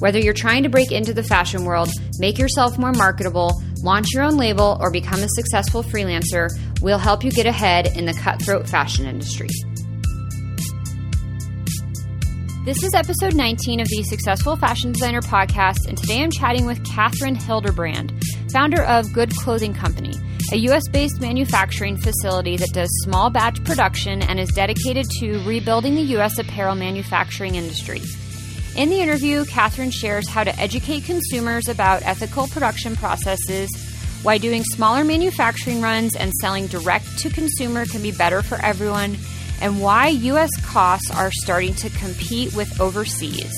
Whether you're trying to break into the fashion world, make yourself more marketable, launch your own label, or become a successful freelancer, we'll help you get ahead in the cutthroat fashion industry. This is episode 19 of the Successful Fashion Designer podcast, and today I'm chatting with Kathryn Hilderbrand, founder of Good Clothing Company, a US based manufacturing facility that does small batch production and is dedicated to rebuilding the US apparel manufacturing industry. In the interview, Kathryn shares how to educate consumers about ethical production processes, why doing smaller manufacturing runs and selling direct to consumer can be better for everyone and why U.S. costs are starting to compete with overseas.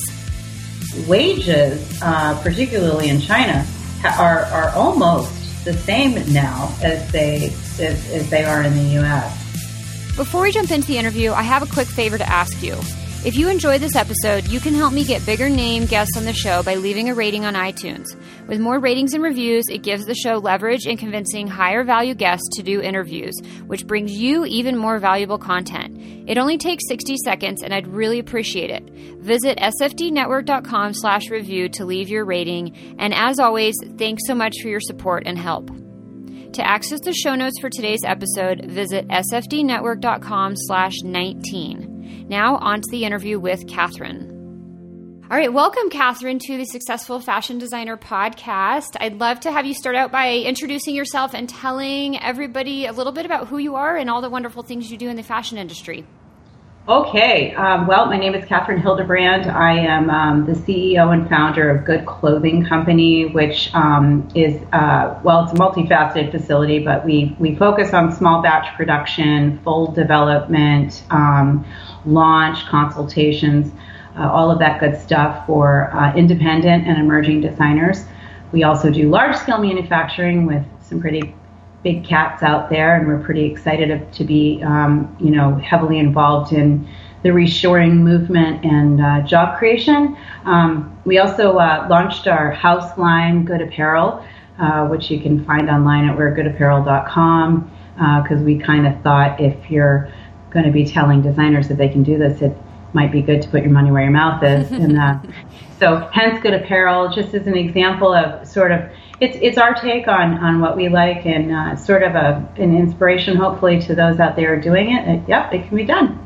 Wages, uh, particularly in China, are, are almost the same now as they as, as they are in the U.S. Before we jump into the interview, I have a quick favor to ask you. If you enjoyed this episode, you can help me get bigger name guests on the show by leaving a rating on iTunes. With more ratings and reviews, it gives the show leverage in convincing higher value guests to do interviews, which brings you even more valuable content. It only takes 60 seconds and I'd really appreciate it. Visit sfdnetwork.com slash review to leave your rating. And as always, thanks so much for your support and help. To access the show notes for today's episode, visit sfdnetwork.com slash 19. Now, on to the interview with Kathryn. All right, welcome, Kathryn, to the Successful Fashion Designer podcast. I'd love to have you start out by introducing yourself and telling everybody a little bit about who you are and all the wonderful things you do in the fashion industry. Okay, um, well, my name is Kathryn Hilderbrand. I am um, the CEO and founder of Good Clothing Company, which um, is, uh, well, it's a multifaceted facility, but we, we focus on small batch production, full development, um, launch, consultations, uh, all of that good stuff for uh, independent and emerging designers. We also do large scale manufacturing with some pretty big cats out there, and we're pretty excited to be, um, you know, heavily involved in the reshoring movement and uh, job creation. Um, we also uh, launched our house line, Good Apparel, uh, which you can find online at weargoodapparel.com, because uh, we kind of thought if you're going to be telling designers that they can do this, it might be good to put your money where your mouth is. and uh, so, hence Good Apparel, just as an example of sort of it's it's our take on on what we like and uh, sort of a an inspiration, hopefully, to those out there doing it. it yep, it can be done.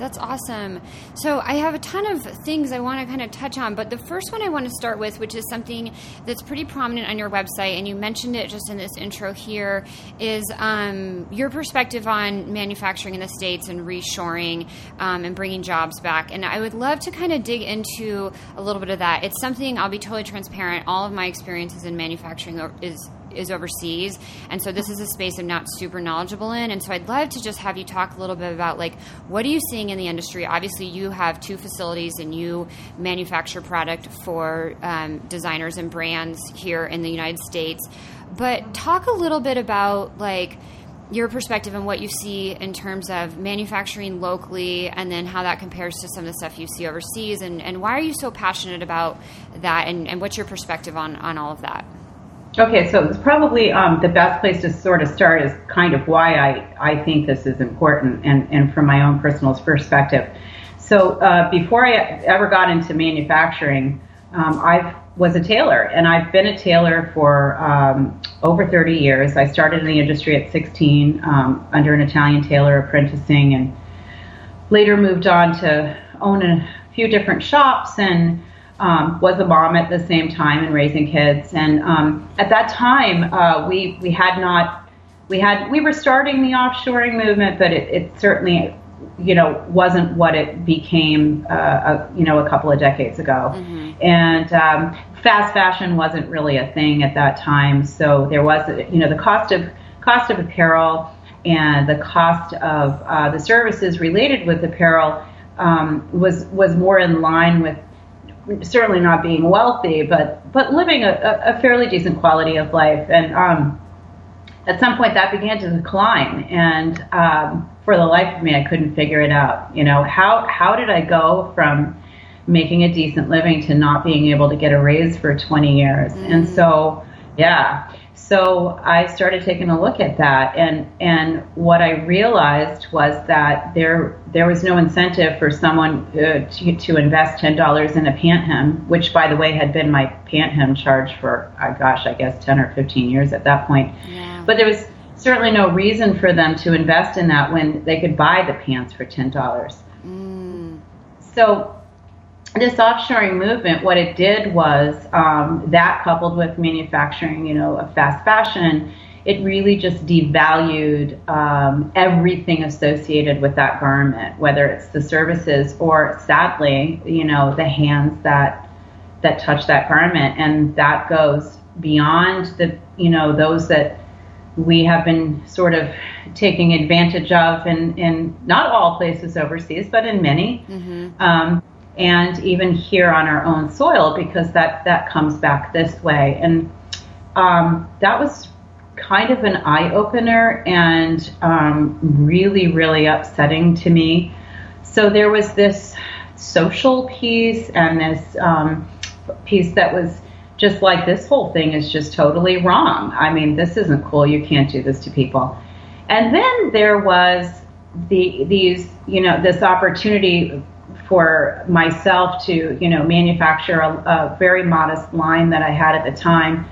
That's awesome. So I have a ton of things I want to kind of touch on, but the first one I want to start with, which is something that's pretty prominent on your website, and you mentioned it just in this intro here, is um, your perspective on manufacturing in the states and reshoring um, and bringing jobs back. And I would love to kind of dig into a little bit of that. It's something I'll be totally transparent. All of my experiences in manufacturing is is overseas, and so this is a space I'm not super knowledgeable in. And so I'd love to just have you talk a little bit about like what are you seeing in the industry? Obviously, you have two facilities and you manufacture product for um, designers and brands here in the United States. But talk a little bit about like your perspective and what you see in terms of manufacturing locally and then how that compares to some of the stuff you see overseas and, and why are you so passionate about that and, and what's your perspective on, on all of that? Okay, so it's probably um, the best place to sort of start is kind of why I, I think this is important and, and from my own personal perspective. So uh, before I ever got into manufacturing, um, I was a tailor, and I've been a tailor for um, over 30 years. I started in the industry at 16 um, under an Italian tailor apprenticing, and later moved on to own a few different shops and um, was a mom at the same time and raising kids. And um, at that time, uh, we we had not we had we were starting the offshoring movement, but it, it certainly you know wasn't what it became uh, a, you know a couple of decades ago. Mm-hmm. And um, fast fashion wasn't really a thing at that time, so there was you know the cost of cost of apparel and the cost of uh, the services related with apparel um, was was more in line with certainly not being wealthy, but but living a, a fairly decent quality of life. And um, at some point that began to decline, and um, for the life of me, I couldn't figure it out. You know, how how did I go from making a decent living to not being able to get a raise for 20 years? Mm. And so, yeah. So I started taking a look at that, and and what I realized was that there there was no incentive for someone uh, to, to invest ten dollars in a pant hem, which by the way had been my pant hem charge for uh, gosh I guess ten or fifteen years at that point. Yeah. But there was certainly no reason for them to invest in that when they could buy the pants for ten dollars. Mm. So this offshoring movement, what it did was um, that coupled with manufacturing, you know, of fast fashion, it really just devalued um, everything associated with that garment, whether it's the services or, sadly, you know, the hands that that touch that garment, and that goes beyond the, you know, those that we have been sort of taking advantage of in, in not all places overseas, but in many. Mm-hmm. Um, and even here on our own soil because that that comes back this way. And um, that was kind of an eye opener and um, really really upsetting to me. So there was this social piece and this um, piece that was just like this whole thing is just totally wrong. I mean this isn't cool. You can't do this to people. And then there was the these you know this opportunity for myself to, you know, manufacture a, a very modest line that I had at the time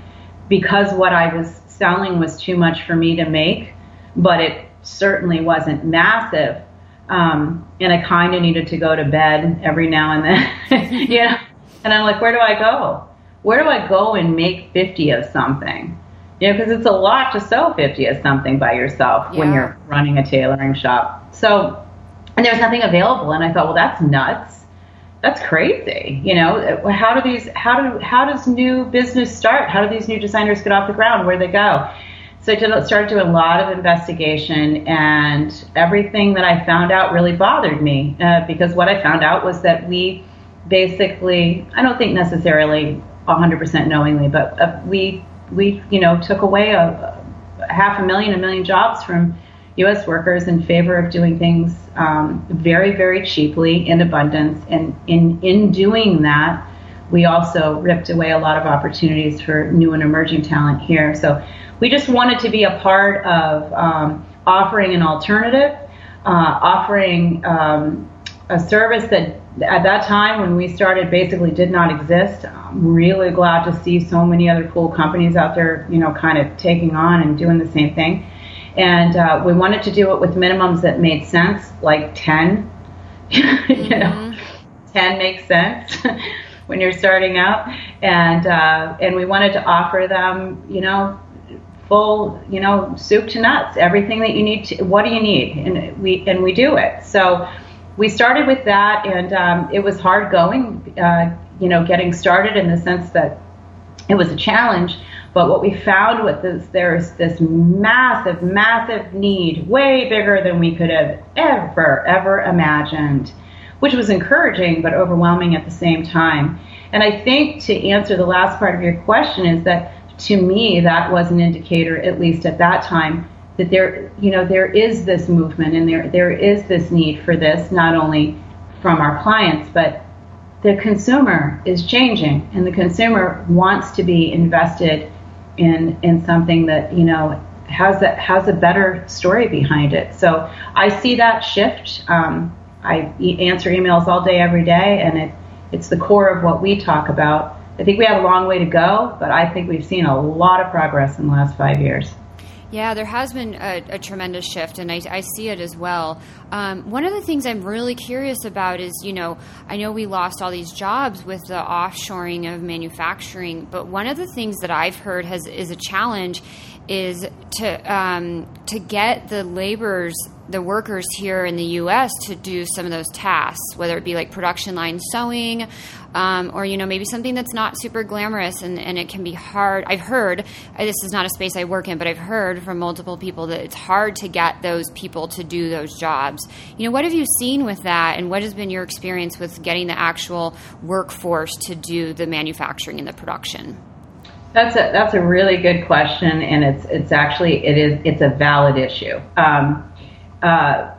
because what I was selling was too much for me to make, but it certainly wasn't massive. Um, and I kind of needed to go to bed every now and then, you know. And I'm like, where do I go? Where do I go and make 50 of something? You know, because it's a lot to sew 50 of something by yourself yeah. when you're running a tailoring shop. So and there was nothing available. And I thought, well, that's nuts. That's crazy. You know, how do these, how do, how does new business start? How do these new designers get off the ground? Where they go? So I did, started doing a lot of investigation, and everything that I found out really bothered me uh, because what I found out was that we basically, I don't think necessarily 100% knowingly, but uh, we we you know took away a, a half a million, a million jobs from U.S. workers in favor of doing things um, very, very cheaply in abundance. And in, in doing that, we also ripped away a lot of opportunities for new and emerging talent here. So we just wanted to be a part of um, offering an alternative, uh, offering um, a service that at that time when we started basically did not exist. I'm really glad to see so many other cool companies out there, you know, kind of taking on and doing the same thing. And uh, we wanted to do it with minimums that made sense, like 10. you mm-hmm. know, 10 makes sense when you're starting out. And, uh, and we wanted to offer them, you know, full, you know, soup to nuts, everything that you need to, what do you need? And we, and we do it. So we started with that and um, it was hard going, uh, you know, getting started in the sense that it was a challenge but what we found was this, there's this massive, massive need, way bigger than we could have ever, ever imagined, which was encouraging but overwhelming at the same time. And I think to answer the last part of your question is that to me, that was an indicator, at least at that time, that there, you know, there is this movement and there, there is this need for this, not only from our clients, but the consumer is changing and the consumer wants to be invested in in something that you know has a has a better story behind it. So I see that shift. Um, I e- answer emails all day, every day, and it it's the core of what we talk about. I think we have a long way to go, but I think we've seen a lot of progress in the last five years. Yeah, there has been a, a tremendous shift, and I, I, see it as well. Um, one of the things I'm really curious about is, you know, I know we lost all these jobs with the offshoring of manufacturing, but one of the things that I've heard has is a challenge is to um, to get the laborers the workers here in the U.S. to do some of those tasks, whether it be like production line sewing, um, or you know maybe something that's not super glamorous and, and it can be hard. I've heard uh, this is not a space I work in, but I've heard from multiple people that it's hard to get those people to do those jobs. You know, what have you seen with that, and what has been your experience with getting the actual workforce to do the manufacturing and the production? That's a that's a really good question, and it's it's actually it is it's a valid issue. Um, uh,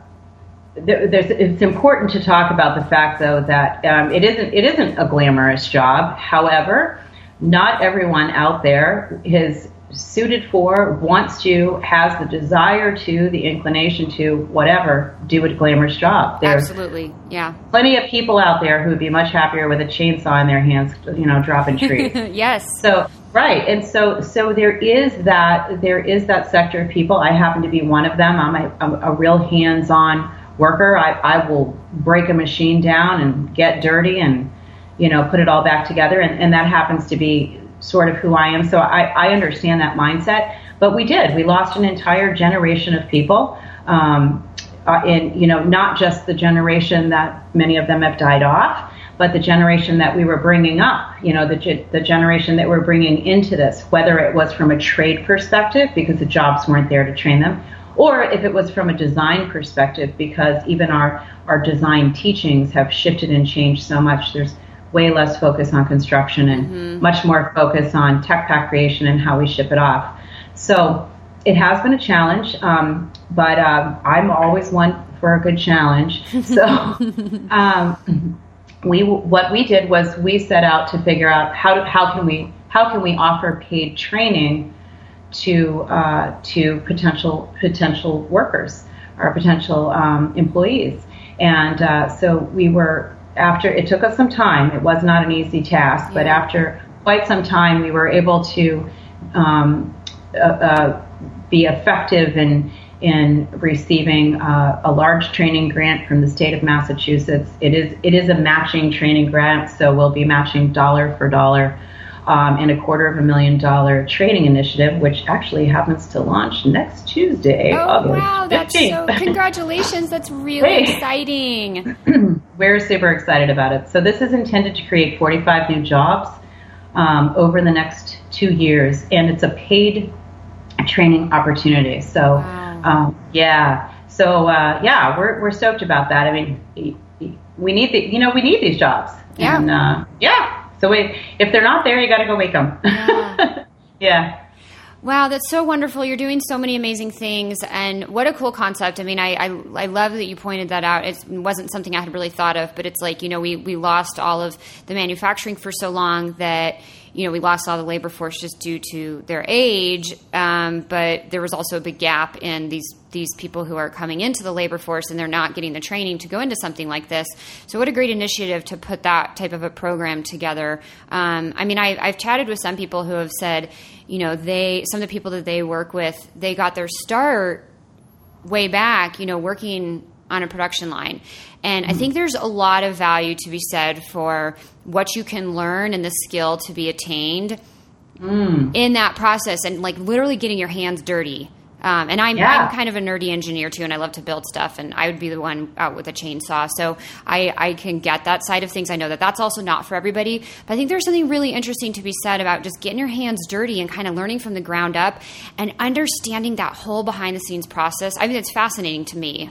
there's, it's important to talk about the fact, though, that um, it isn't it isn't a glamorous job. However, not everyone out there is suited for, wants to, has the desire to, the inclination to, whatever, do a glamorous job. There's Absolutely, yeah. Plenty of people out there who would be much happier with a chainsaw in their hands, you know, dropping trees. yes. So right, and so so there is that there is that sector of people. I happen to be one of them. I'm a, I'm a real hands-on worker. I, I will break a machine down and get dirty and you know put it all back together, and, and that happens to be sort of who I am. So I, I understand that mindset. But we did. We lost an entire generation of people. Um, uh, in you know not just the generation that many of them have died off, but the generation that we were bringing up. You know the the generation that we're bringing into this, whether it was from a trade perspective because the jobs weren't there to train them, or if it was from a design perspective because even our our design teachings have shifted and changed so much. There's way less focus on construction and mm-hmm. much more focus on tech pack creation and how we ship it off. So it has been a challenge, um, but uh, I'm always one for a good challenge. So um, we what we did was we set out to figure out how to, how can we how can we offer paid training to uh, to potential potential workers or potential um, employees. And uh, so we were after it took us some time. It was not an easy task, yeah. but after quite some time, we were able to um, uh, uh, be effective in in receiving uh, a large training grant from the state of Massachusetts. It is it is a matching training grant, so we'll be matching dollar for dollar um, and a quarter of a million dollar training initiative, which actually happens to launch next Tuesday. Oh, August wow, that's 15th. so congratulations. That's really exciting. We're super excited about it. So, this is intended to create 45 new jobs um, over the next two years, and it's a paid training opportunity. So, wow. Um, yeah. So, uh, yeah, we're, we're stoked about that. I mean, we need the, you know, we need these jobs. Yeah. And, uh, yeah. So we, if they're not there, you got to go make them. Yeah. yeah. Wow, that's so wonderful. You're doing so many amazing things, and what a cool concept. I mean, I, I, I, love that you pointed that out. It wasn't something I had really thought of, but it's like, you know, we, we lost all of the manufacturing for so long that, you know, we lost all the labor force just due to their age. Um, but there was also a big gap in these these people who are coming into the labor force and they're not getting the training to go into something like this. So, what a great initiative to put that type of a program together. Um, I mean, I, I've chatted with some people who have said, you know, they some of the people that they work with, they got their start way back, you know, working on a production line. And I think there's a lot of value to be said for what you can learn and the skill to be attained mm. in that process and like literally getting your hands dirty. Um, and I'm, yeah. I'm kind of a nerdy engineer too, and I love to build stuff. And I would be the one out with a chainsaw, so I, I can get that side of things. I know that that's also not for everybody, but I think there's something really interesting to be said about just getting your hands dirty and kind of learning from the ground up and understanding that whole behind the scenes process. I mean, it's fascinating to me.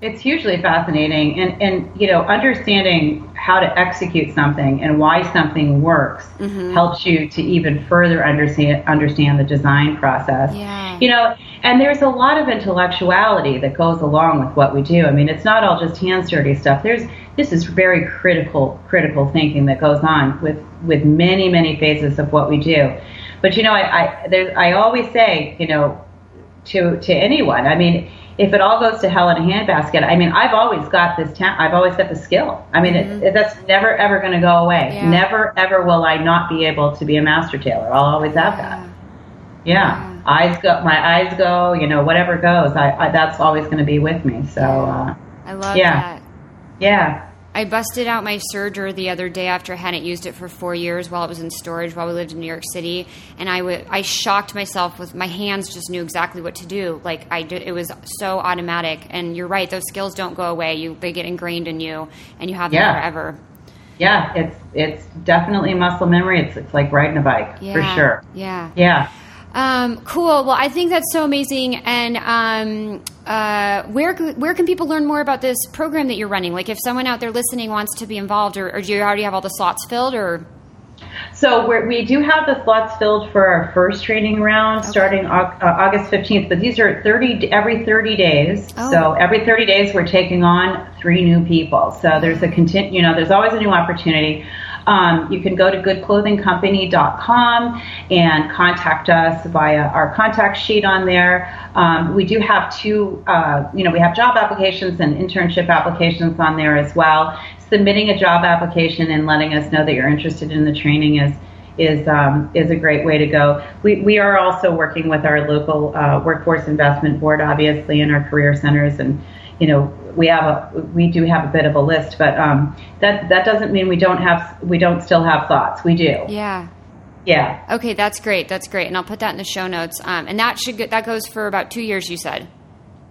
It's hugely fascinating, and and you know, understanding how to execute something and why something works mm-hmm. helps you to even further understand understand the design process. Yeah. You know, and there's a lot of intellectuality that goes along with what we do. I mean, it's not all just hands dirty stuff. There's this is very critical critical thinking that goes on with with many many phases of what we do. But you know, I I, I always say, you know, to to anyone, I mean if it all goes to hell in a handbasket, I mean, I've always got this talent. I've always got the skill. I mean, mm-hmm. it, it, that's never ever going to go away. Yeah. Never ever will I not be able to be a master tailor. I'll always have that. Yeah. yeah. Eyes go, my eyes go. You know, whatever goes, I, I that's always going to be with me. So. Uh, I love yeah. that. Yeah. I busted out my serger the other day after I hadn't used it for four years while it was in storage while we lived in New York City, and I, w- I shocked myself with my hands just knew exactly what to do. Like I did, it was so automatic. And you're right; those skills don't go away. You they get ingrained in you, and you have them yeah. forever. Yeah, it's it's definitely muscle memory. It's it's like riding a bike yeah. for sure. Yeah. Yeah. Um, cool. Well, I think that's so amazing. And um, uh, where where can people learn more about this program that you're running? Like, if someone out there listening wants to be involved, or, or do you already have all the slots filled, or So we're, we do have the slots filled for our first training round Okay. starting uh, August 15th, but these are 30 every 30 days. Oh. So every 30 days we're taking on three new people. So there's a content, you know, there's always a new opportunity. Um, you can go to goodclothingcompany.com and contact us via our contact sheet on there. Um, we do have two, uh, you know, we have job applications and internship applications on there as well. Submitting a job application and letting us know that you're interested in the training is is um, is a great way to go. We we are also working with our local uh, workforce investment board, obviously, in our career centers, and you know we have a we do have a bit of a list, but um, that that doesn't mean we don't have we don't still have thoughts. We do. Yeah. Yeah. Okay, that's great. That's great, and I'll put that in the show notes. Um, and that should get, that goes for about two years. You said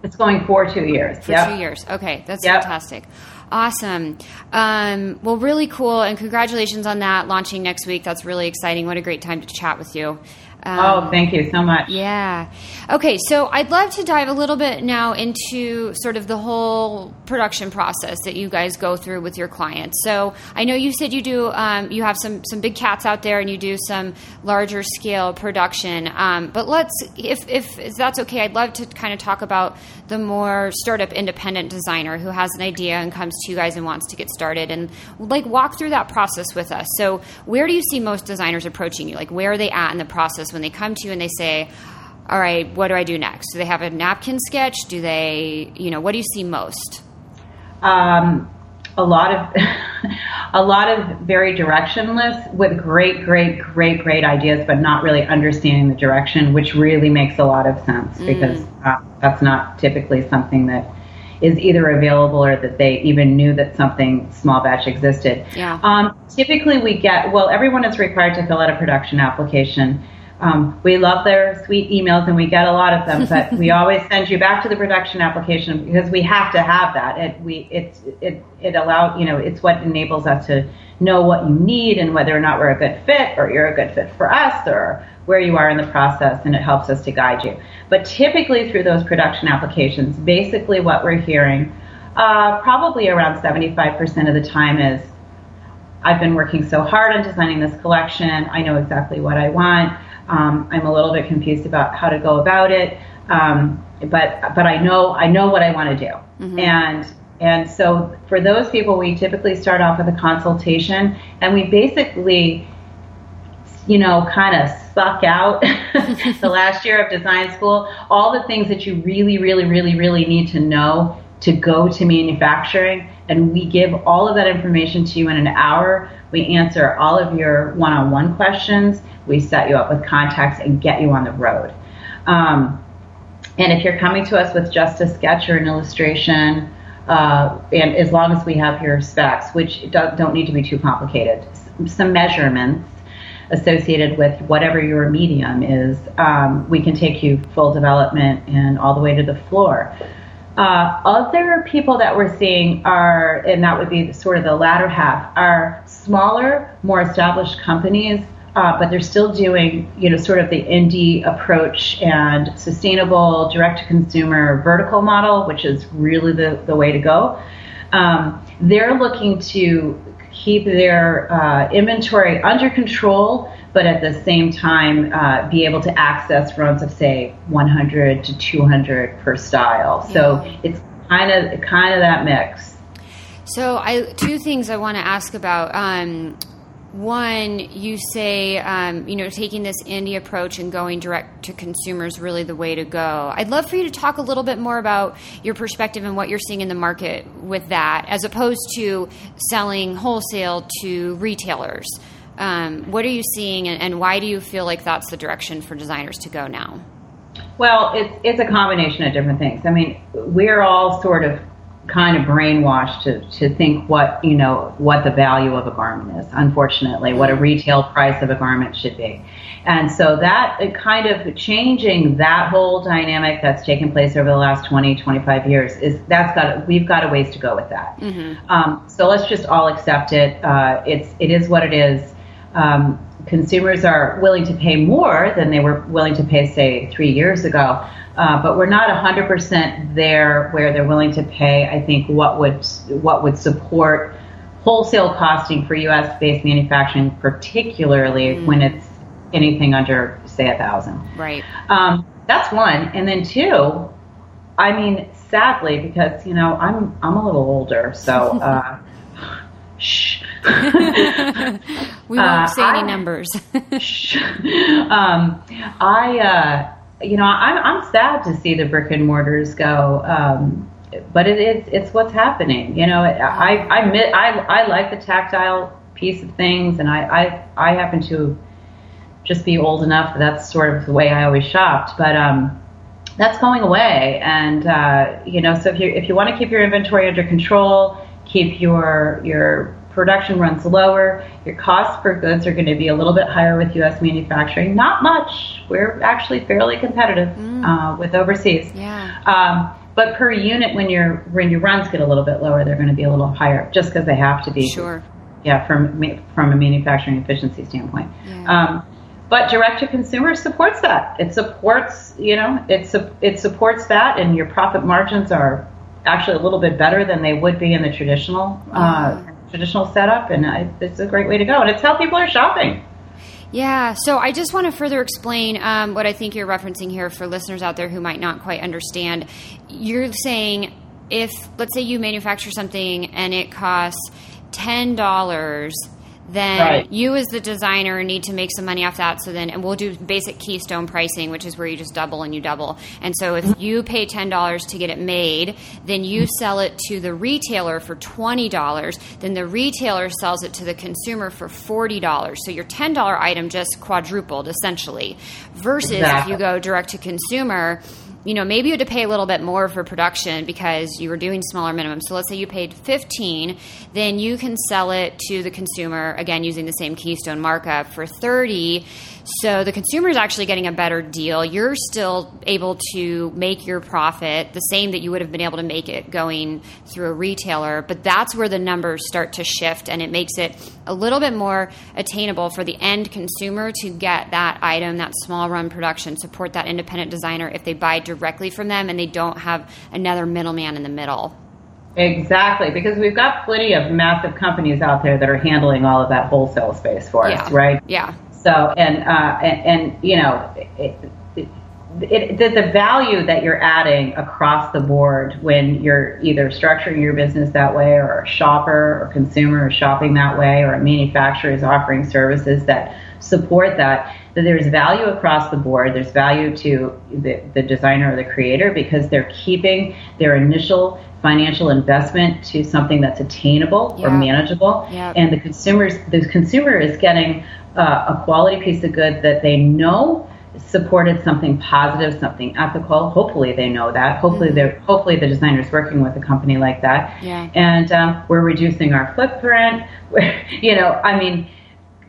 It's going for two years. for Yep. two years. Okay, that's Yep. fantastic. Awesome. Um, well, really cool, and congratulations on that launching next week. That's really exciting. What a great time to chat with you. Um, Oh, thank you so much. Yeah. Okay, so I'd love to dive a little bit now into sort of the whole production process that you guys go through with your clients. So I know you said you do, um, you have some some big cats out there, and you do some larger scale production. Um, but let's, if, if if that's okay, I'd love to kind of talk about the more startup independent designer who has an idea and comes to you guys and wants to get started, and like walk through that process with us. So where do you see most designers approaching you? Like where are they at in the process when they come to you and they say, all right, what do I do next? Do they have a napkin sketch? Do they, you know, what do you see most? um, a lot of a lot of very directionless with great great great great ideas but not really understanding the direction which really makes a lot of sense because uh, that's not typically something that is either available or that they even knew that something small batch existed. Yeah. um, typically we get well everyone is required to fill out a production application um, we love their sweet emails and we get a lot of them, but we always send you back to the production application because we have to have that. It we it's it it allow you know it's what enables us to know what you need and whether or not we're a good fit or you're a good fit for us or where you are in the process and it helps us to guide you. But typically through those production applications, basically what we're hearing, uh, probably around 75% of the time is I've been working so hard on designing this collection. I know exactly what I want. Um, I'm a little bit confused about how to go about it, um, but but I know I know what I want to do, and and so for those people, we typically start off with a consultation, and we basically, you know, kind of suck out the last year of design school, all the things that you really, really, really, really need to know to go to manufacturing. And we give all of that information to you in an hour. We answer all of your one on one questions. We set you up with contacts and get you on the road. Um, and if you're coming to us with just a sketch or an illustration, uh, and as long as we have your specs, which don't, don't need to be too complicated, some measurements associated with whatever your medium is, um, we can take you full development and all the way to the floor. Uh, other people that we're seeing are, and that would be sort of the latter half, are smaller, more established companies, uh, but they're still doing, you know, sort of the indie approach and sustainable direct-to-consumer vertical model, which is really the, the way to go. Um, they're looking to keep their uh, inventory under control, but at the same time uh, be able to access runs of say 100 to 200 per style. So it's kind of kind of that mix. So, I two things I want to ask about. Um, one, you say, um, you know, taking this indie approach and going direct to consumers really the way to go. I'd love for you to talk a little bit more about your perspective and what you're seeing in the market with that, as opposed to selling wholesale to retailers. Um, what are you seeing, and, and why do you feel like that's the direction for designers to go now? Well, it's it's a combination of different things. I mean, we're all sort of kind of brainwashed to, to think what you know what the value of a garment is unfortunately what a retail price of a garment should be. And so that kind of changing that whole dynamic that's taken place over the last 20 25 years is that's got we've got a ways to go with that. Um, so let's just all accept it. Uh, it's it is what it is um, consumers are willing to pay more than they were willing to pay say three years ago uh, but we're not 100% there where they're willing to pay. I think what would what would support wholesale costing for U.S. based manufacturing, particularly mm. when it's anything under say a thousand. Right. Um, that's one, and then two. I mean, sadly, because you know I'm I'm a little older, so. Uh, shh. we won't uh, say any I, numbers. um, I, uh, you know, I'm, I'm sad to see the brick and mortars go. Um, but it is it's what's happening. You know, I I admit I I like the tactile piece of things, and I I I happen to just be old enough that that's sort of the way I always shopped. But um, that's going away, and uh, you know, so if you if you want to keep your inventory under control, keep your your production runs lower, your costs for goods are going to be a little bit higher with U.S. manufacturing. Not much. We're actually fairly competitive mm. uh, with overseas. Yeah. Um, but per unit, when your when your runs get a little bit lower, they're going to be a little higher, just because they have to be. Sure. Yeah, from from a manufacturing efficiency standpoint. Yeah. Um, but direct to consumer supports that. It supports, you know, it it supports that, and your profit margins are actually a little bit better than they would be in the traditional uh, mm-hmm. traditional setup, and I, it's a great way to go. And it's how people are shopping. Yeah, so I just want to further explain um, what I think you're referencing here for listeners out there who might not quite understand. You're saying if, let's say, you manufacture something and it costs $10 then right. you as the designer need to make some money off that so then and we'll do basic keystone pricing which is where you just double and you double and so if you pay $10 to get it made then you sell it to the retailer for $20 then the retailer sells it to the consumer for $40 so your $10 item just quadrupled essentially versus exactly. if you go direct to consumer you know, maybe you had to pay a little bit more for production because you were doing smaller minimums. So let's say you paid 15, then you can sell it to the consumer again using the same keystone markup for 30 so the consumer is actually getting a better deal. You're still able to make your profit the same that you would have been able to make it going through a retailer, but that's where the numbers start to shift and it makes it a little bit more attainable for the end consumer to get that item, that small run production, support that independent designer if they buy directly from them and they don't have another middleman in the middle. Exactly, because we've got plenty of massive companies out there that are handling all of that wholesale space for yeah. us, right? Yeah. So, and, uh, and, and, you know, it, it, it, the, the value that you're adding across the board when you're either structuring your business that way or a shopper or consumer is shopping that way or a manufacturer is offering services that support that, that there's value across the board. There's value to the, the designer or the creator because they're keeping their initial financial investment to something that's attainable yeah. or manageable. Yeah. And the consumers, the consumer is getting uh, a quality piece of good that they know supported something positive, something ethical. Hopefully, they know that. Hopefully, mm-hmm. they're hopefully the designer's working with a company like that. Yeah. And um, we're reducing our footprint. you know, I mean,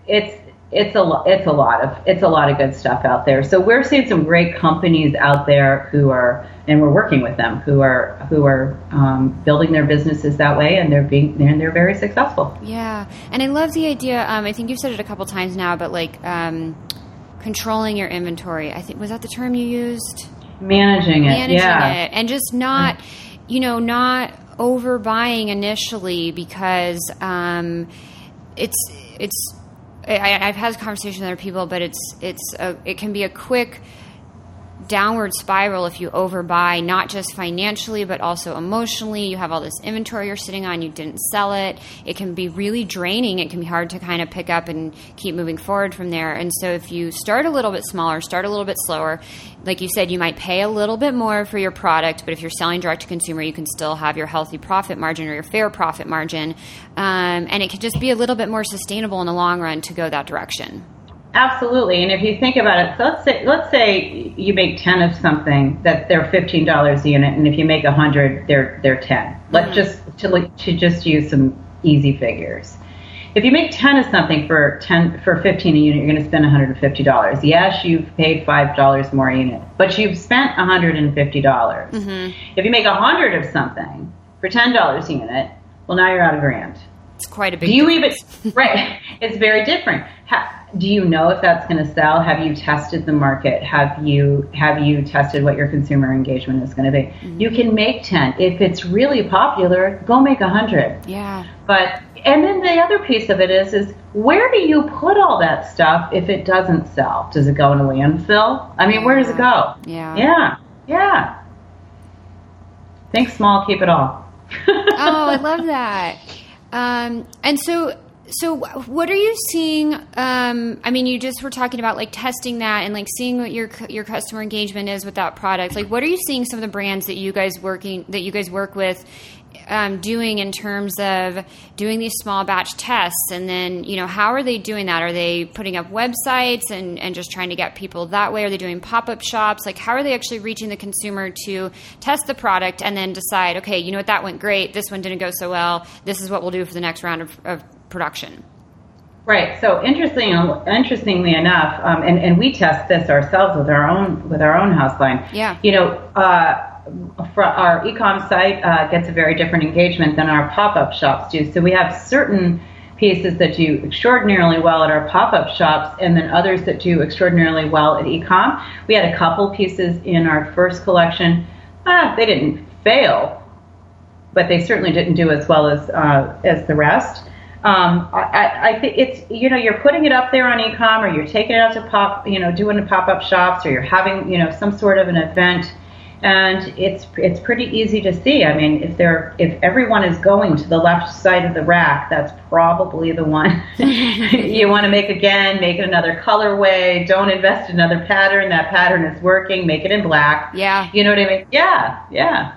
it's it's a lot. It's a lot of it's a lot of good stuff out there. So we're seeing some great companies out there who are, and we're working with them who are who are um, building their businesses that way, and they're being and they're very successful. Yeah, and I love the idea. Um, I think you've said it a couple times now, but like um, controlling your inventory. I think was that the term you used. Managing it, Managing yeah, it, and just not, you know, not overbuying initially because um, it's it's I, have had conversations with other people, but it's it's a, it can be a quick downward spiral if you overbuy, not just financially, but also emotionally. You have all this inventory you're sitting on, you didn't sell it. It can be really draining. It can be hard to kind of pick up and keep moving forward from there. And so if you start a little bit smaller, start a little bit slower, like you said, you might pay a little bit more for your product, but if you're selling direct to consumer, you can still have your healthy profit margin or your fair profit margin. Um, and it can just be a little bit more sustainable in the long run to go that direction. Absolutely, and if you think about it, so let's say let's say you make ten of something that they're fifteen dollars a unit, and if you make a hundred, they're they're 10 let Let's mm-hmm. just to like to just use some easy figures. If you make ten of something for ten for fifteen a unit, you're going to spend one hundred and fifty dollars. Yes, you've paid five dollars more a unit, but you've spent one hundred and fifty dollars. Mm-hmm. If you make a hundred of something for ten dollars a unit, well, now you're out a grand It's quite a big. Do you difference. even right? It's very different. Ha, do you know if that's going to sell? Have you tested the market? Have you have you tested what your consumer engagement is going to be? Mm-hmm. You can make ten. If it's really popular, go make a hundred. Yeah. But and then the other piece of it is is where do you put all that stuff if it doesn't sell? Does it go in a landfill? I mean, yeah. where does it go? Yeah. Yeah. Yeah. Think small, keep it all. oh, I love that. Um, and so so what are you seeing um, i mean you just were talking about like testing that and like seeing what your your customer engagement is with that product. Like what are you seeing some of the brands that you guys working that you guys work with um, doing in terms of doing these small batch tests and then you know how are they doing that are they putting up websites and, and just trying to get people that way are they doing pop-up shops like how are they actually reaching the consumer to test the product and then decide okay you know what that went great this one didn't go so well this is what we'll do for the next round of, of production Right. So interesting, interestingly enough, um, and, and we test this ourselves with our own with our own house line. Yeah. You know, uh, our ecom site uh, gets a very different engagement than our pop-up shops do. So we have certain pieces that do extraordinarily well at our pop-up shops and then others that do extraordinarily well at ecom. We had a couple pieces in our first collection. Ah, they didn't fail, but they certainly didn't do as well as uh, as the rest. Um, I, I think it's you know you're putting it up there on ecom or you're taking it out to pop you know doing the pop-up shops or you're having you know some sort of an event and it's it's pretty easy to see. I mean, if they're if everyone is going to the left side of the rack, that's probably the one you want to make again. Make it another colorway. Don't invest in another pattern. That pattern is working. Make it in black. Yeah. You know what I mean? Yeah. Yeah.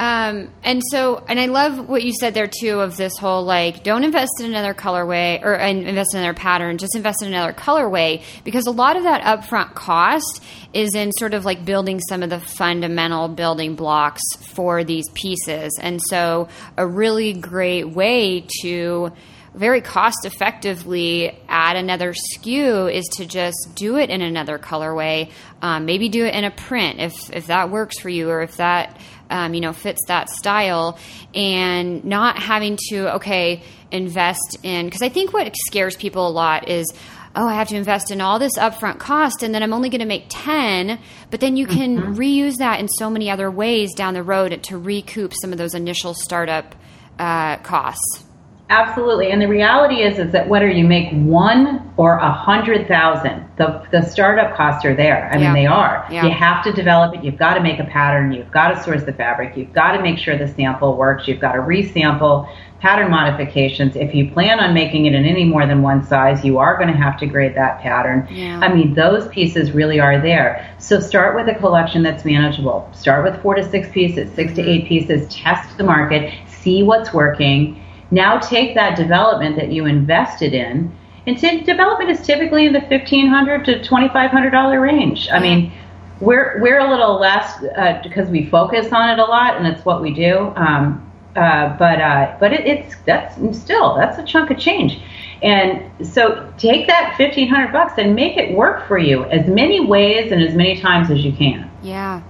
Um, and so, and I love what you said there too of this whole like, don't invest in another colorway or invest in another pattern, just invest in another colorway because a lot of that upfront cost is in sort of like building some of the fundamental building blocks for these pieces. And so, a really great way to very cost effectively add another SKU is to just do it in another colorway. Um, maybe do it in a print if if that works for you, or if that um, you know fits that style, and not having to okay invest in because I think what scares people a lot is oh, I have to invest in all this upfront cost and then I'm only going to make 10, but then you can mm-hmm. reuse that in so many other ways down the road to recoup some of those initial startup uh, costs. Absolutely, and the reality is is that whether you make one or a hundred thousand, the the startup costs are there. I yeah. mean, they are. Yeah. You have to develop it. You've got to make a pattern. You've got to source the fabric. You've got to make sure the sample works. You've got to resample pattern modifications. If you plan on making it in any more than one size, you are going to have to grade that pattern. Yeah. I mean, those pieces really are there. So start with a collection that's manageable. Start with four to six pieces, 6 to eight mm-hmm. pieces. Test the market. See what's working now take that development that you invested in, and t- development is typically in the fifteen hundred to twenty five hundred dollar range. I mean, we're we're a little less uh, because we focus on it a lot, and it's what we do. Um, uh, but uh, but it, it's that's still that's a chunk of change. And so take that fifteen hundred bucks and make it work for you as many ways and as many times as you can. Yeah.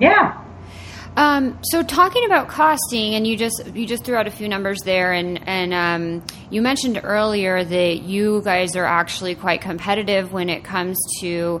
Yeah. Um, so talking about costing, and you just you just threw out a few numbers there, and and um, you mentioned earlier that you guys are actually quite competitive when it comes to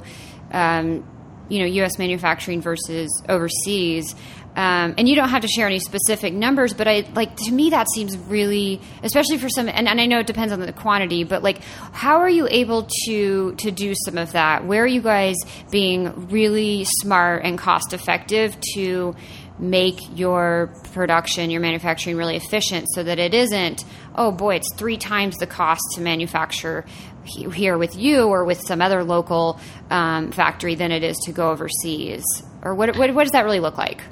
um, you know U.S. manufacturing versus overseas. Um, and you don't have to share any specific numbers, but I like to me that seems really, especially for some, and, and I know it depends on the quantity, but like, how are you able to to do some of that? Where are you guys being really smart and cost effective to make your production, your manufacturing really efficient so that it isn't, oh boy, it's three times the cost to manufacture here with you or with some other local um, factory than it is to go overseas? Or what, what, what does that really look like?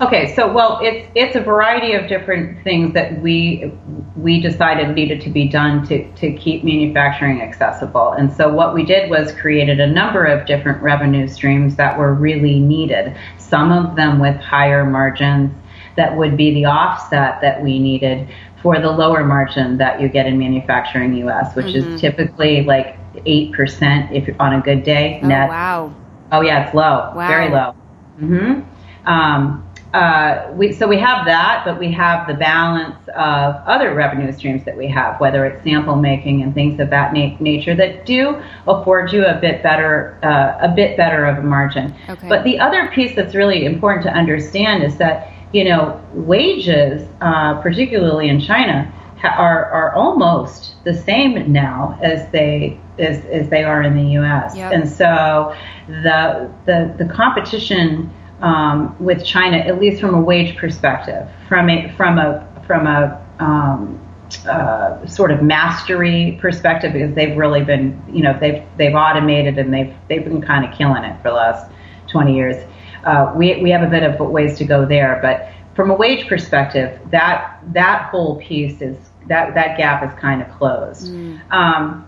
Okay, so well, it's it's a variety of different things that we we decided needed to be done to to keep manufacturing accessible. And so what we did was created a number of different revenue streams that were really needed. Some of them with higher margins that would be the offset that we needed for the lower margin that you get in manufacturing US, which mm-hmm. is typically like 8% if on a good day oh, net. Wow. Oh yeah, it's low. Wow. Very low. Mhm. Um, uh, we, so we have that, but we have the balance of other revenue streams that we have, whether it's sample making and things of that na- nature that do afford you a bit better, uh, a bit better of a margin. Okay. But the other piece that's really important to understand is that you know wages, uh, particularly in China, ha- are are almost the same now as they as, as they are in the U.S. Yep. And so the the the competition um, with China, at least from a wage perspective, from a from a from a um, uh, sort of mastery perspective, because they've really been, you know, they've they've automated and they've they've been kind of killing it for the last 20 years. Uh, we we have a bit of ways to go there, but from a wage perspective, that that whole piece is that that gap is kind of closed. Mm. Um,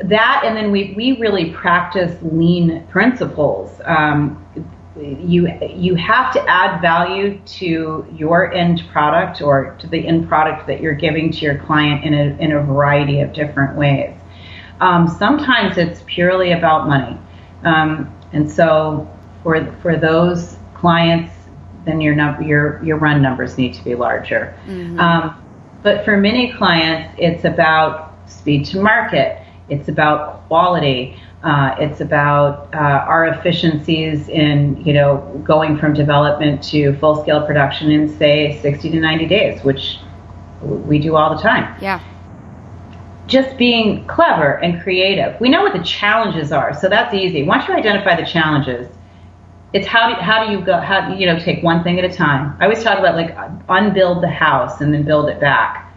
that and then we we really practice lean principles. Um, you you have to add value to your end product or to the end product that you're giving to your client in a in a variety of different ways. Um, sometimes it's purely about money, um, and so for for those clients, then your number your your run numbers need to be larger. Mm-hmm. Um, but for many clients, it's about speed to market. It's about quality. Uh, it's about uh, our efficiencies in, you know, going from development to full scale production in say 60 to 90 days, which we do all the time. Yeah. Just being clever and creative. We know what the challenges are, so that's easy. Once you identify the challenges, it's how do, how do you go how you know take one thing at a time. I always talk about like unbuild the house and then build it back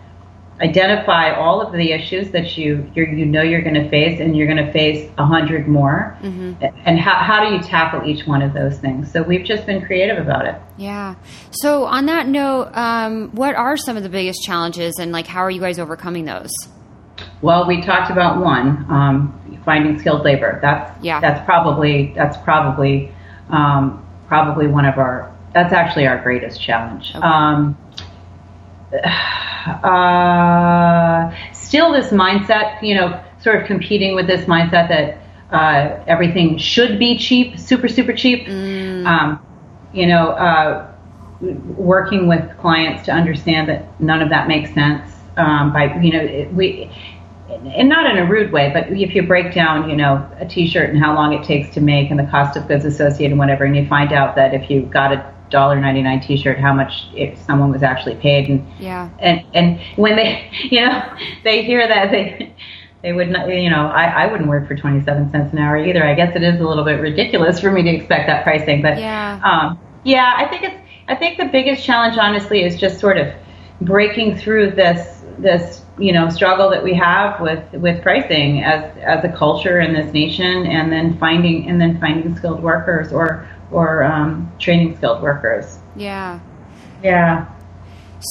identify all of the issues that you you know you're going to face, and you're going to face a hundred more. Mm-hmm. And how how do you tackle each one of those things? So we've just been creative about it. Yeah. So on that note, um, what are some of the biggest challenges, and like how are you guys overcoming those? Well, we talked about one, um, finding skilled labor. That's yeah. That's probably that's probably um, probably one of our. That's actually our greatest challenge. Okay. Um, uh, still this mindset, you know, sort of competing with this mindset that uh, everything should be cheap, super, super cheap. Mm. Um, you know, uh, working with clients to understand that none of that makes sense. Um, by you know, we and not in a rude way, but if you break down, you know, a T-shirt and how long it takes to make and the cost of goods associated and whatever, and you find out that if you got a dollar ninety nine T-shirt, how much it, someone was actually paid, and yeah, and and when they, you know, they hear that they. They would not, you know, I, I wouldn't work for 27 cents an hour either. I guess it is a little bit ridiculous for me to expect that pricing, but yeah, um, yeah, I think it's, I think the biggest challenge, honestly, is just sort of breaking through this, this, you know, struggle that we have with, with pricing as, as a culture in this nation, and then finding, and then finding skilled workers or, or um, training skilled workers. Yeah. Yeah.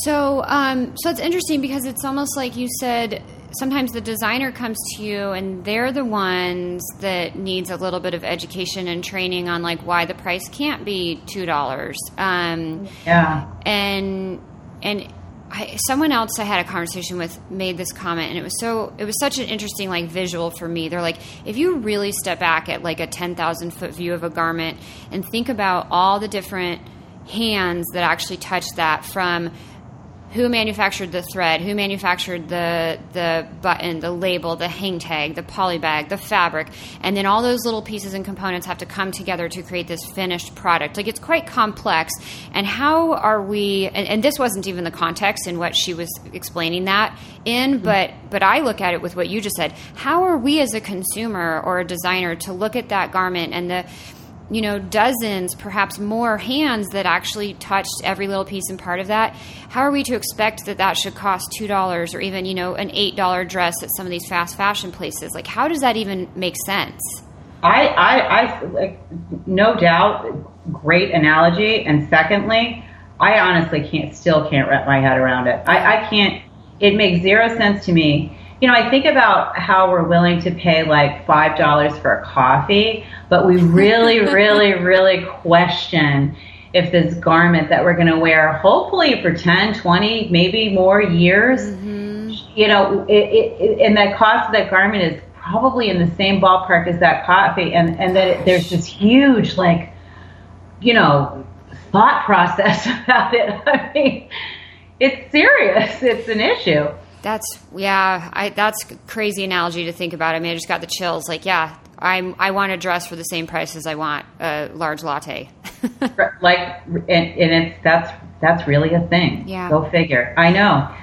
So, um, so it's interesting because it's almost like you said. Sometimes the designer comes to you, and they're the ones that needs a little bit of education and training on like why the price can't be two dollars. Um, yeah. And and I, someone else I had a conversation with made this comment, and it was so it was such an interesting like visual for me. They're like, if you really step back at like a ten thousand foot view of a garment and think about all the different hands that actually touch that from who manufactured the thread, who manufactured the the button, the label, the hang tag, the poly bag, the fabric, and then all those little pieces and components have to come together to create this finished product. Like it's quite complex. And how are we? And, and this wasn't even the context in what she was explaining that in, mm-hmm. but but I look at it with what you just said. How are we as a consumer or a designer to look at that garment and the you know, dozens, perhaps more hands that actually touched every little piece and part of that. How are we to expect that that should cost two dollars or even you know an eight dollar dress at some of these fast fashion places? Like, how does that even make sense? I, I, I like, no doubt, great analogy. And secondly, I honestly can't, still can't wrap my head around it. I, I can't. It makes zero sense to me you know, I think about how we're willing to pay like five dollars for a coffee, but we really, really, really question if this garment that we're going to wear, hopefully for 10, 20, maybe more years, mm-hmm. you know, it, it, and the cost of that garment is probably in the same ballpark as that coffee, and and that it, there's this huge like, you know, thought process about it. I mean, it's serious. It's an issue. That's yeah. I that's crazy analogy to think about. I mean, I just got the chills. Like, yeah, I'm I want to dress for the same price as I want a large latte. like, and, and it's that's that's really a thing. Yeah. Go figure. I know.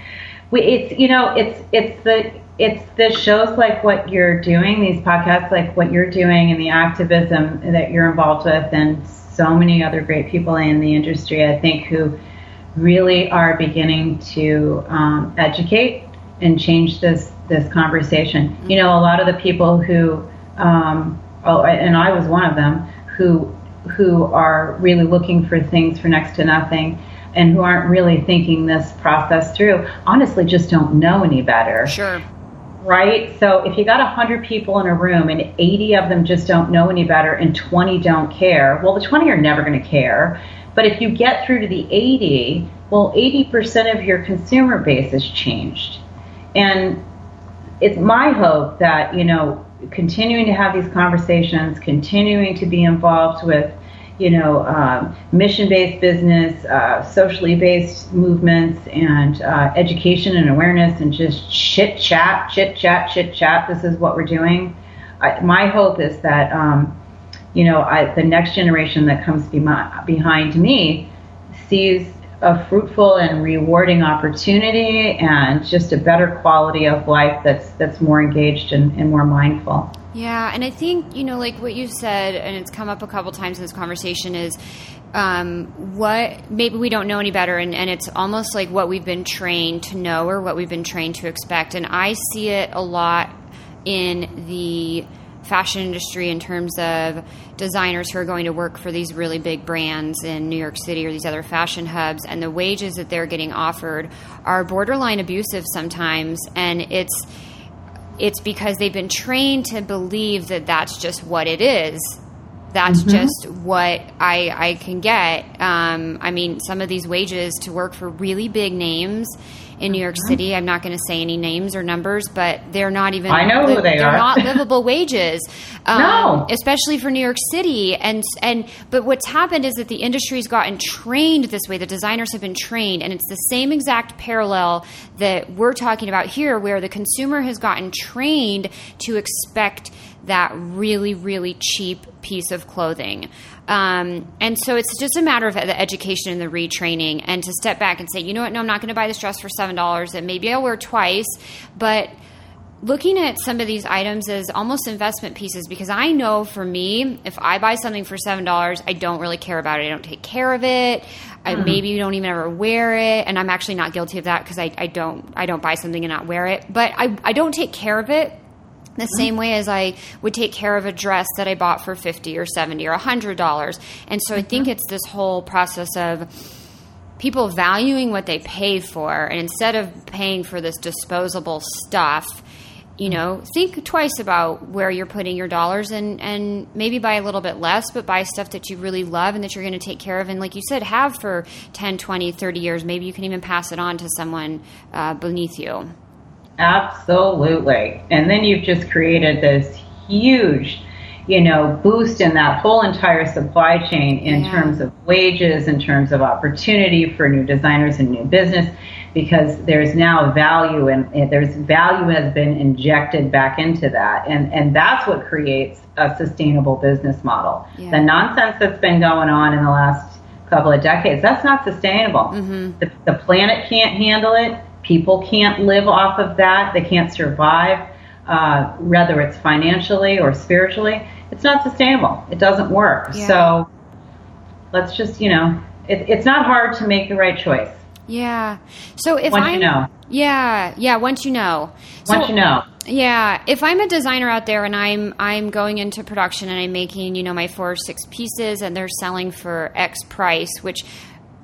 We, it's you know it's it's the it's the shows like what you're doing, these podcasts like what you're doing, and the activism that you're involved with, and so many other great people in the industry. I think who really are beginning to um, educate and change this this conversation. Mm-hmm. You know, a lot of the people who, um, oh, and I was one of them who who are really looking for things for next to nothing and who aren't really thinking this process through honestly just don't know any better sure right so if you got 100 people in a room and 80 of them just don't know any better and 20 don't care well the 20 are never going to care but if you get through to the 80 well 80% of your consumer base has changed and it's my hope that, you know, continuing to have these conversations, continuing to be involved with, you know, um, mission-based business, uh, socially based movements, and uh, education and awareness, and just chit chat, chit chat, chit chat. This is what we're doing. I, my hope is that, um, you know, I, the next generation that comes be- behind me sees a fruitful and rewarding opportunity and just a better quality of life that's that's more engaged and, and more mindful. Yeah, and I think, you know, like what you said, and it's come up a couple times in this conversation, is um, what maybe we don't know any better, and, and it's almost like what we've been trained to know or what we've been trained to expect. And I see it a lot in the fashion industry in terms of designers who are going to work for these really big brands in New York City or these other fashion hubs, and the wages that they're getting offered are borderline abusive sometimes, and it's it's because they've been trained to believe that that's just what it is. That's mm-hmm. just what I I can get. Um, I mean, some of these wages to work for really big names in New York. City. I'm not going to say any names or numbers, but they're not even. I know li- who they they're are. not livable wages. Um, no, especially for New York City. And and but what's happened is that the industry's gotten trained this way. The designers have been trained, and it's the same exact parallel that we're talking about here, where the consumer has gotten trained to expect that really really cheap piece of clothing. Um, and so it's just a matter of the education and the retraining and to step back and say, you know what, no, I'm not going to buy this dress for $7 and maybe I'll wear twice. But looking at some of these items as almost investment pieces because I know for me, if I buy something for $7, I don't really care about it. I don't take care of it. I mm. maybe don't even ever wear it. And I'm actually not guilty of that because I, I don't, I don't buy something and not wear it, but I, I don't take care of it the mm-hmm. same way as I would take care of a dress that I bought for 50 or 70 or $100. And so I think mm-hmm. it's this whole process of people valuing what they pay for and instead of paying for this disposable stuff, you know, think twice about where you're putting your dollars and, and maybe buy a little bit less, but buy stuff that you really love and that you're going to take care of. And like you said, have for 10, 20, 30 years. Maybe you can even pass it on to someone uh, beneath you. Absolutely. And then you've just created this huge, you know, boost in that whole entire supply chain in yeah. terms of wages, in terms of opportunity for new designers and new business, because there's now value and there's value has been injected back into that. And, and that's what creates a sustainable business model. Yeah. The nonsense that's been going on in the last couple of decades, that's not sustainable. Mm-hmm. The, the planet can't handle it People can't live off of that. They can't survive, uh, whether it's financially or spiritually. It's not sustainable. It doesn't work. Yeah. So let's just, you know, it, it's not hard to make the right choice. Yeah. So if I you know, yeah, yeah, once you know, once you know, yeah. If I'm a designer out there and I'm I'm going into production and I'm making you know my four or six pieces and they're selling for X price, which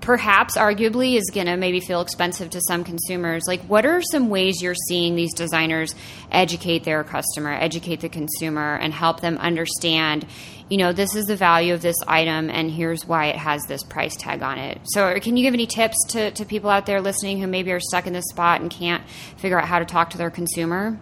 perhaps arguably is going to maybe feel expensive to some consumers. Like what are some ways you're seeing these designers educate their customer educate the consumer and help them understand you know this is the value of this item and here's why it has this price tag on it? So can you give any tips to, to people out there listening who maybe are stuck in this spot and can't figure out how to talk to their consumer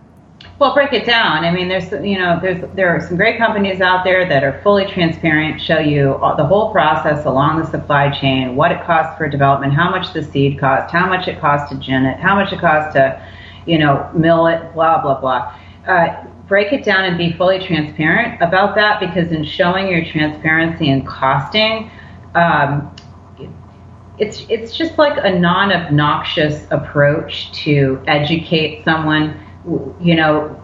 Well, break it down. I mean, there's you know there's there are some great companies out there that are fully transparent, show you the whole process along the supply chain, what it costs for development, how much the seed cost, how much it costs to gin it, how much it costs to, you know, mill it, blah blah blah. Uh, break it down and be fully transparent about that because in showing your transparency and costing, um, it's it's just like a non-obnoxious approach to educate someone you know,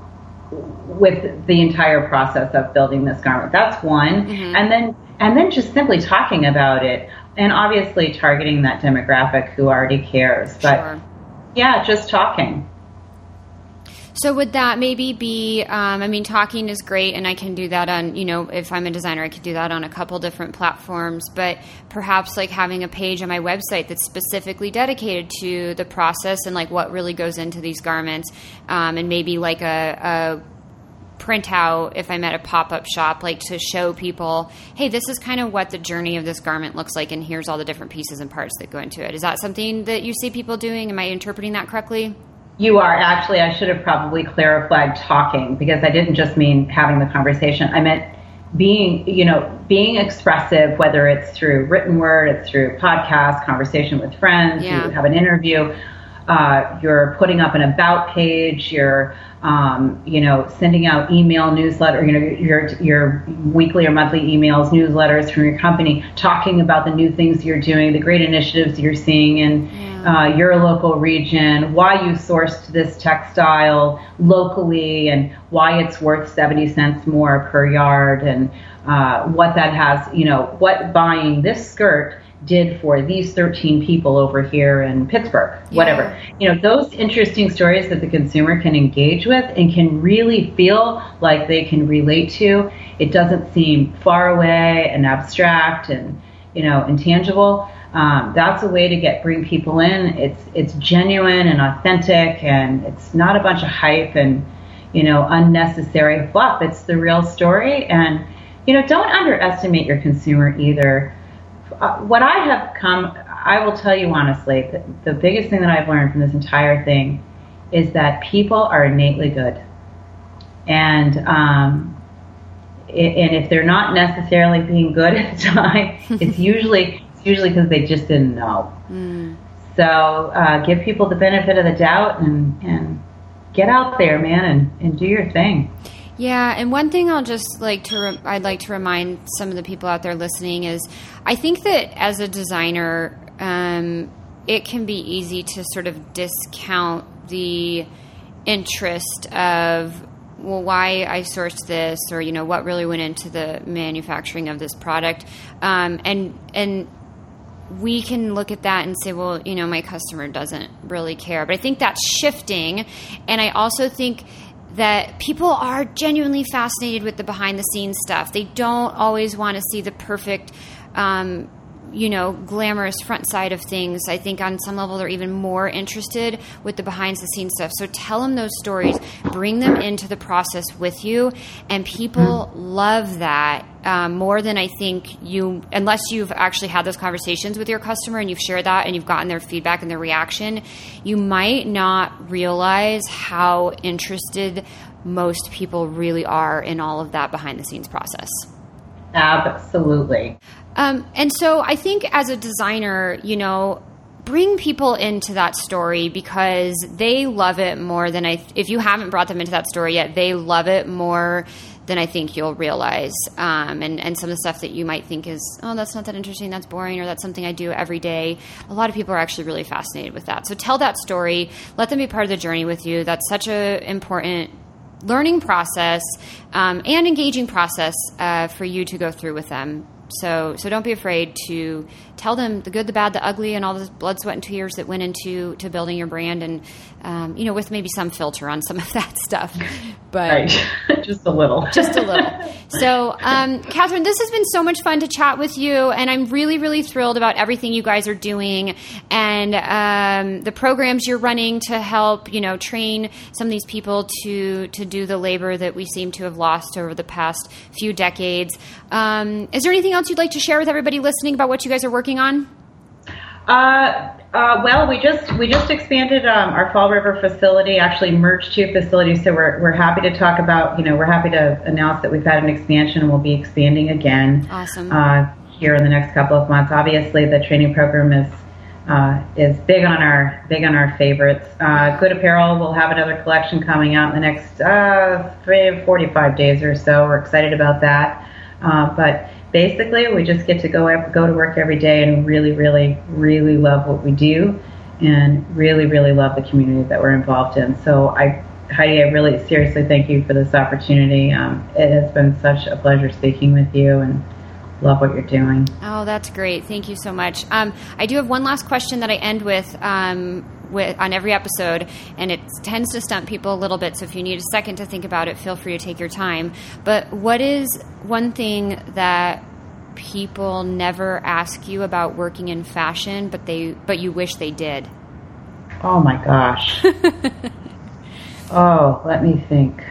with the entire process of building this garment. That's one. Mm-hmm. And then and then just simply talking about it and obviously targeting that demographic who already cares. But sure. yeah, just talking. So would that maybe be? Um, I mean, talking is great, and I can do that on you know if I'm a designer, I could do that on a couple different platforms. But perhaps like having a page on my website that's specifically dedicated to the process and like what really goes into these garments, um, and maybe like a, a printout if I'm at a pop up shop, like to show people, hey, this is kind of what the journey of this garment looks like, and here's all the different pieces and parts that go into it. Is that something that you see people doing? Am I interpreting that correctly? You are actually, I should have probably clarified talking because I didn't just mean having the conversation. I meant being, you know, being expressive, whether it's through written word, it's through podcast, conversation with friends, yeah. you have an interview, uh, you're putting up an about page, you're, um, you know, sending out email newsletter, you know, your, your weekly or monthly emails, newsletters from your company, talking about the new things you're doing, the great initiatives you're seeing, in yeah. uh, your local region, why you sourced this textile locally, and why it's worth 70 cents more per yard, and uh, what that has, you know, what buying this skirt did for these 13 people over here in Pittsburgh, whatever. You know, those interesting stories that the consumer can engage with and can really feel like they can relate to. It doesn't seem far away and abstract and, you know, intangible um, that's a way to get bring people in. It's it's genuine and authentic, and it's not a bunch of hype and you know unnecessary fluff. It's the real story, and you know don't underestimate your consumer either. Uh, what I have come, I will tell you honestly, the, the biggest thing that I've learned from this entire thing is that people are innately good, and um, and if they're not necessarily being good at the time, it's usually it's usually because they just didn't know. Mm. So uh, give people the benefit of the doubt and, and get out there, man, and, and do your thing. Yeah, and one thing I'll just like to re- I'd like to remind some of the people out there listening is I think that as a designer, um, it can be easy to sort of discount the interest of well why I sourced this or you know what really went into the manufacturing of this product um, and and we can look at that and say, well, you know, my customer doesn't really care. But I think that's shifting. And I also think that people are genuinely fascinated with the behind the scenes stuff. They don't always want to see the perfect um, you know, glamorous front side of things. I think on some level they're even more interested with the behind the scenes stuff. So tell them those stories, bring them into the process with you, and people love that um, more than I think you, unless you've actually had those conversations with your customer and you've shared that and you've gotten their feedback and their reaction, you might not realize how interested most people really are in all of that behind the scenes process. Absolutely. Um, and so I think as a designer, you know, bring people into that story because they love it more than I. If you haven't brought them into that story yet, they love it more than I think you'll realize. Um, and and some of the stuff that you might think is, oh, that's not that interesting, that's boring, or that's something I do every day. A lot of people are actually really fascinated with that. So tell that story. Let them be part of the journey with you. That's such an important learning process um, and engaging process uh, for you to go through with them so, so don't be afraid to tell them the good, the bad, the ugly, and all the blood, sweat, and tears that went into to building your brand, and um, you know, with maybe some filter on some of that stuff. But right. just a little, just a little. So, um, Kathryn, this has been so much fun to chat with you, and I'm really, really thrilled about everything you guys are doing and um, the programs you're running to help, you know, train some of these people to to do the labor that we seem to have lost over the past few decades. Um, is there anything else you'd like to share with everybody listening about what you guys are working on? Uh, Uh, well, we just we just expanded um, our Fall River facility. Actually, merged two facilities, so we're we're happy to talk about. You know, we're happy to announce that we've had an expansion and we'll be expanding again. Awesome. Uh, here in the next couple of months. Obviously, the training program is uh, is big on our big on our favorites. Uh, Good Apparel We'll have another collection coming out in the next uh, three, 45 days or so. We're excited about that. Uh, but basically, we just get to go go to work every day and really, really, really love what we do, and really, really love the community that we're involved in. So I. Heidi, I really seriously thank you for this opportunity. Um, it has been such a pleasure speaking with you, and love what you're doing. Oh, that's great. Thank you so much. Um, I do have one last question that I end with. Um, with, on every episode, and it tends to stump people a little bit. So if you need a second to think about it, feel free to take your time. But what is one thing that people never ask you about working in fashion, but they but you wish they did? Oh my gosh. oh, let me think.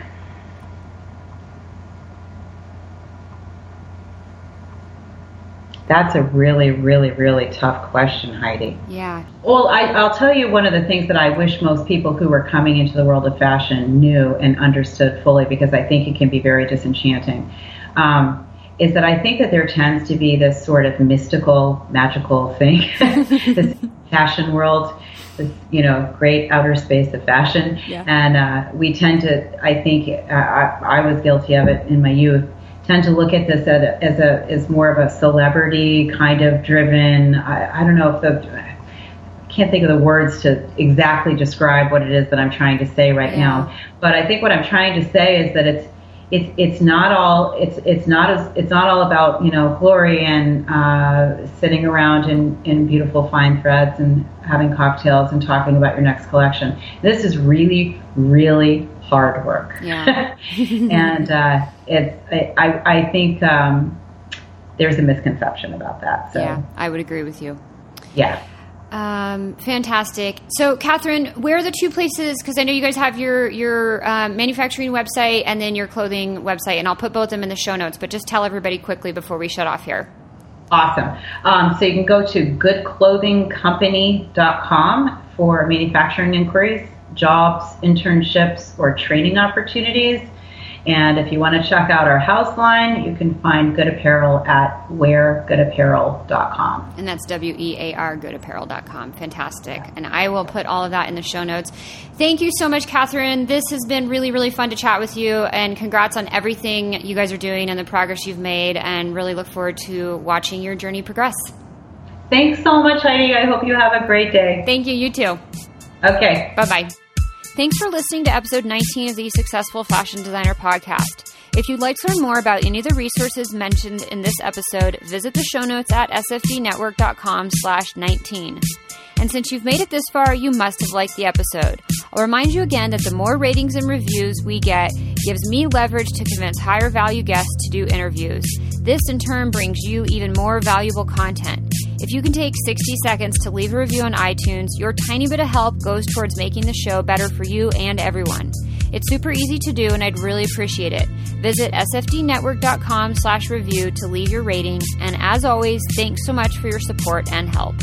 That's a really, really, really tough question, Heidi. Yeah. Well, I, will tell you one of the things that I wish most people who were coming into the world of fashion knew and understood fully because I think it can be very disenchanting. Um, is that I think that there tends to be this sort of mystical, magical thing, this fashion world, this you know great outer space of fashion, yeah. and uh, we tend to. I think uh, I, I was guilty of it in my youth tend to look at this as a, as, a, as more of a celebrity kind of driven. I, I don't know if the I can't think of the words to exactly describe what it is that I'm trying to say right yeah. now. But I think what I'm trying to say is that it's it's it's not all it's it's not as it's not all about you know glory and uh, sitting around in in beautiful fine threads and having cocktails and talking about your next collection. This is really really hard work. Yeah. and uh, it's I I think um, there's a misconception about that. So. Yeah, I would agree with you. Yeah. Um, fantastic. So, Kathryn, where are the two places? Because I know you guys have your your um, manufacturing website and then your clothing website, and I'll put both of them in the show notes. But just tell everybody quickly before we shut off here. Awesome. Um, so you can go to goodclothingcompany.com for manufacturing inquiries, jobs, internships, or training opportunities. And if you want to check out our house line, you can find Good Apparel at weargoodapparel.com. And that's W E A R goodapparel.com. Fantastic. And I will put all of that in the show notes. Thank you so much, Kathryn. This has been really, really fun to chat with you. And congrats on everything you guys are doing and the progress you've made. And really look forward to watching your journey progress. Thanks so much, Heidi. I hope you have a great day. Thank you. You too. Okay. Bye bye. Thanks for listening to episode 19 of the Successful Fashion Designer podcast. If you'd like to learn more about any of the resources mentioned in this episode, visit the show notes at sfdnetwork.com slash 19. And since you've made it this far, you must have liked the episode. I'll remind you again that the more ratings and reviews we get gives me leverage to convince higher value guests to do interviews. This in turn brings you even more valuable content. If you can take 60 seconds to leave a review on iTunes, your tiny bit of help goes towards making the show better for you and everyone. It's super easy to do and I'd really appreciate it. Visit sfdnetwork.com slash review to leave your rating. And as always, thanks so much for your support and help.